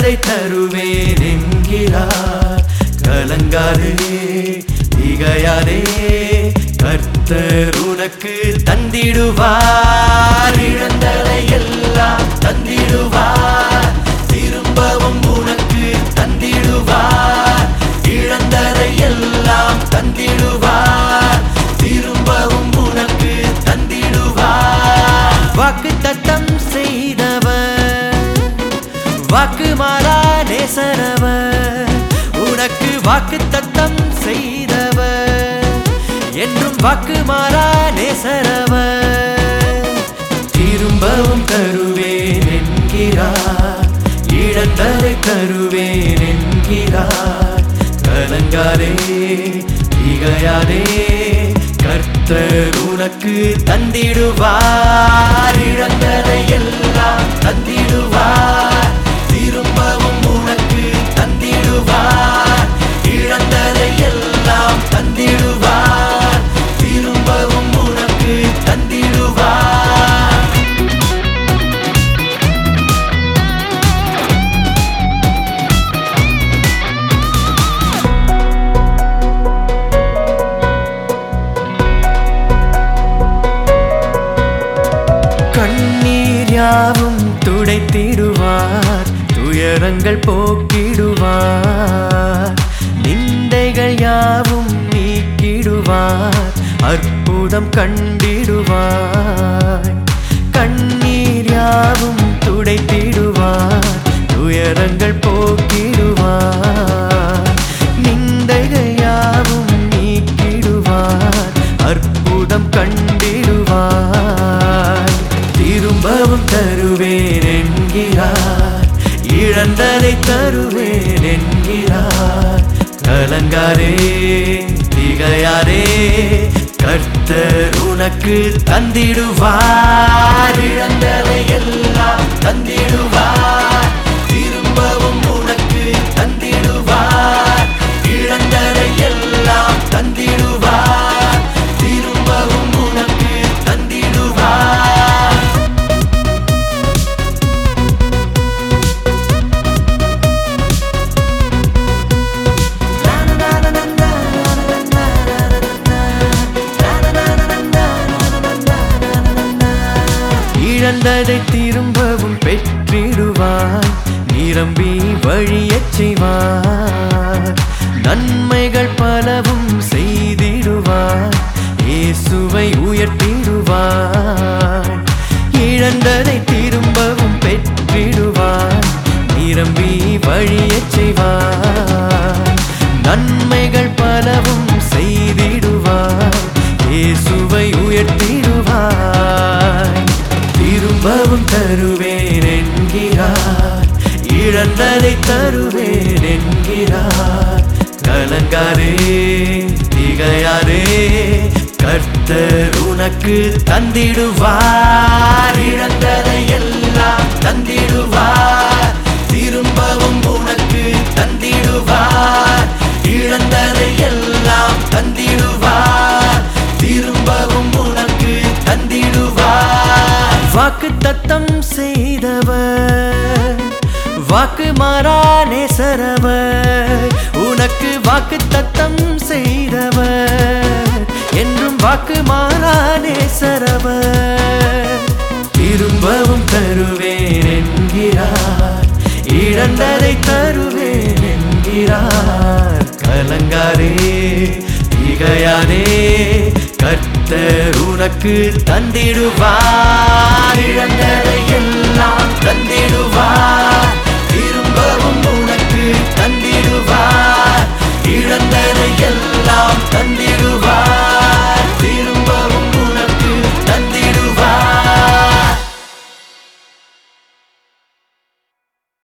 கேட்டதை தருவேன் என்கிறார் கலங்காதே திகையாதே கர்த்தர் உனக்கு தந்திடுவார். வாக்கு மாறா நேசரவர் உனக்கு வாக்கு தத்தம் செய்தவர் என்றும் வாக்கு மாறா நேசரவர் திரும்பவும் தருவேன் என்கிறார் இழந்ததை தருவேன் என்கிறார் கலங்காரே திகையாரே கர்த்தர் உனக்கு தந்திடுவார். கண்ணீர் யாவும் துடைத்திடுவார். துயரங்கள் போக்கிடுவார். நிந்தைகள் யாவும் நீக்கிடுவார். அற்புதம் கண்டிடுவார். கண்ணீர் யாவும் துடைத்திடுவார். துயரங்கள் போக்கிடுவார். நிந்தைகள் யாவும் நீக்கிடுவார். அற்புதம் கண்டிடுவார். திரும்பவும் தருவேன் என்கிறார். இழந்ததை தருவேன் என்கிறார். கலங்காரே திகையாரே கர்த்தர் உனக்கு தந்திடுவார். இழந்ததை திரும்பவும் பெற்றிடுவார். நிரம்பி வழியச் செய்வார். நன்மைகள் பலவும் செய்திடுவார். இயேசுவை உயர்த்திடுவார். இழந்ததை திரும்பவும் பெற்றிடுவார். நிரம்பி வழியச் செய்வார். நன்மைகள் தருவேன் என்கிறார் இழந்ததை தருவேன் என்கிறார் கலங்காரே திகையாரே கர்த்தர் உனக்கு தந்திடுவார். வாக்கு மாறா நேசரவர் உனக்கு வாக்கு தத்தம் செய்தவர். என்றும் வாக்கு மாறா நேசரவர் திரும்பவும் தருவேன் என்கிறார் இழந்ததை தருவேன் என்கிறார் கலங்காரே திகையாதே கர்த்தர் உனக்கு தந்திடுவார். இழந்ததை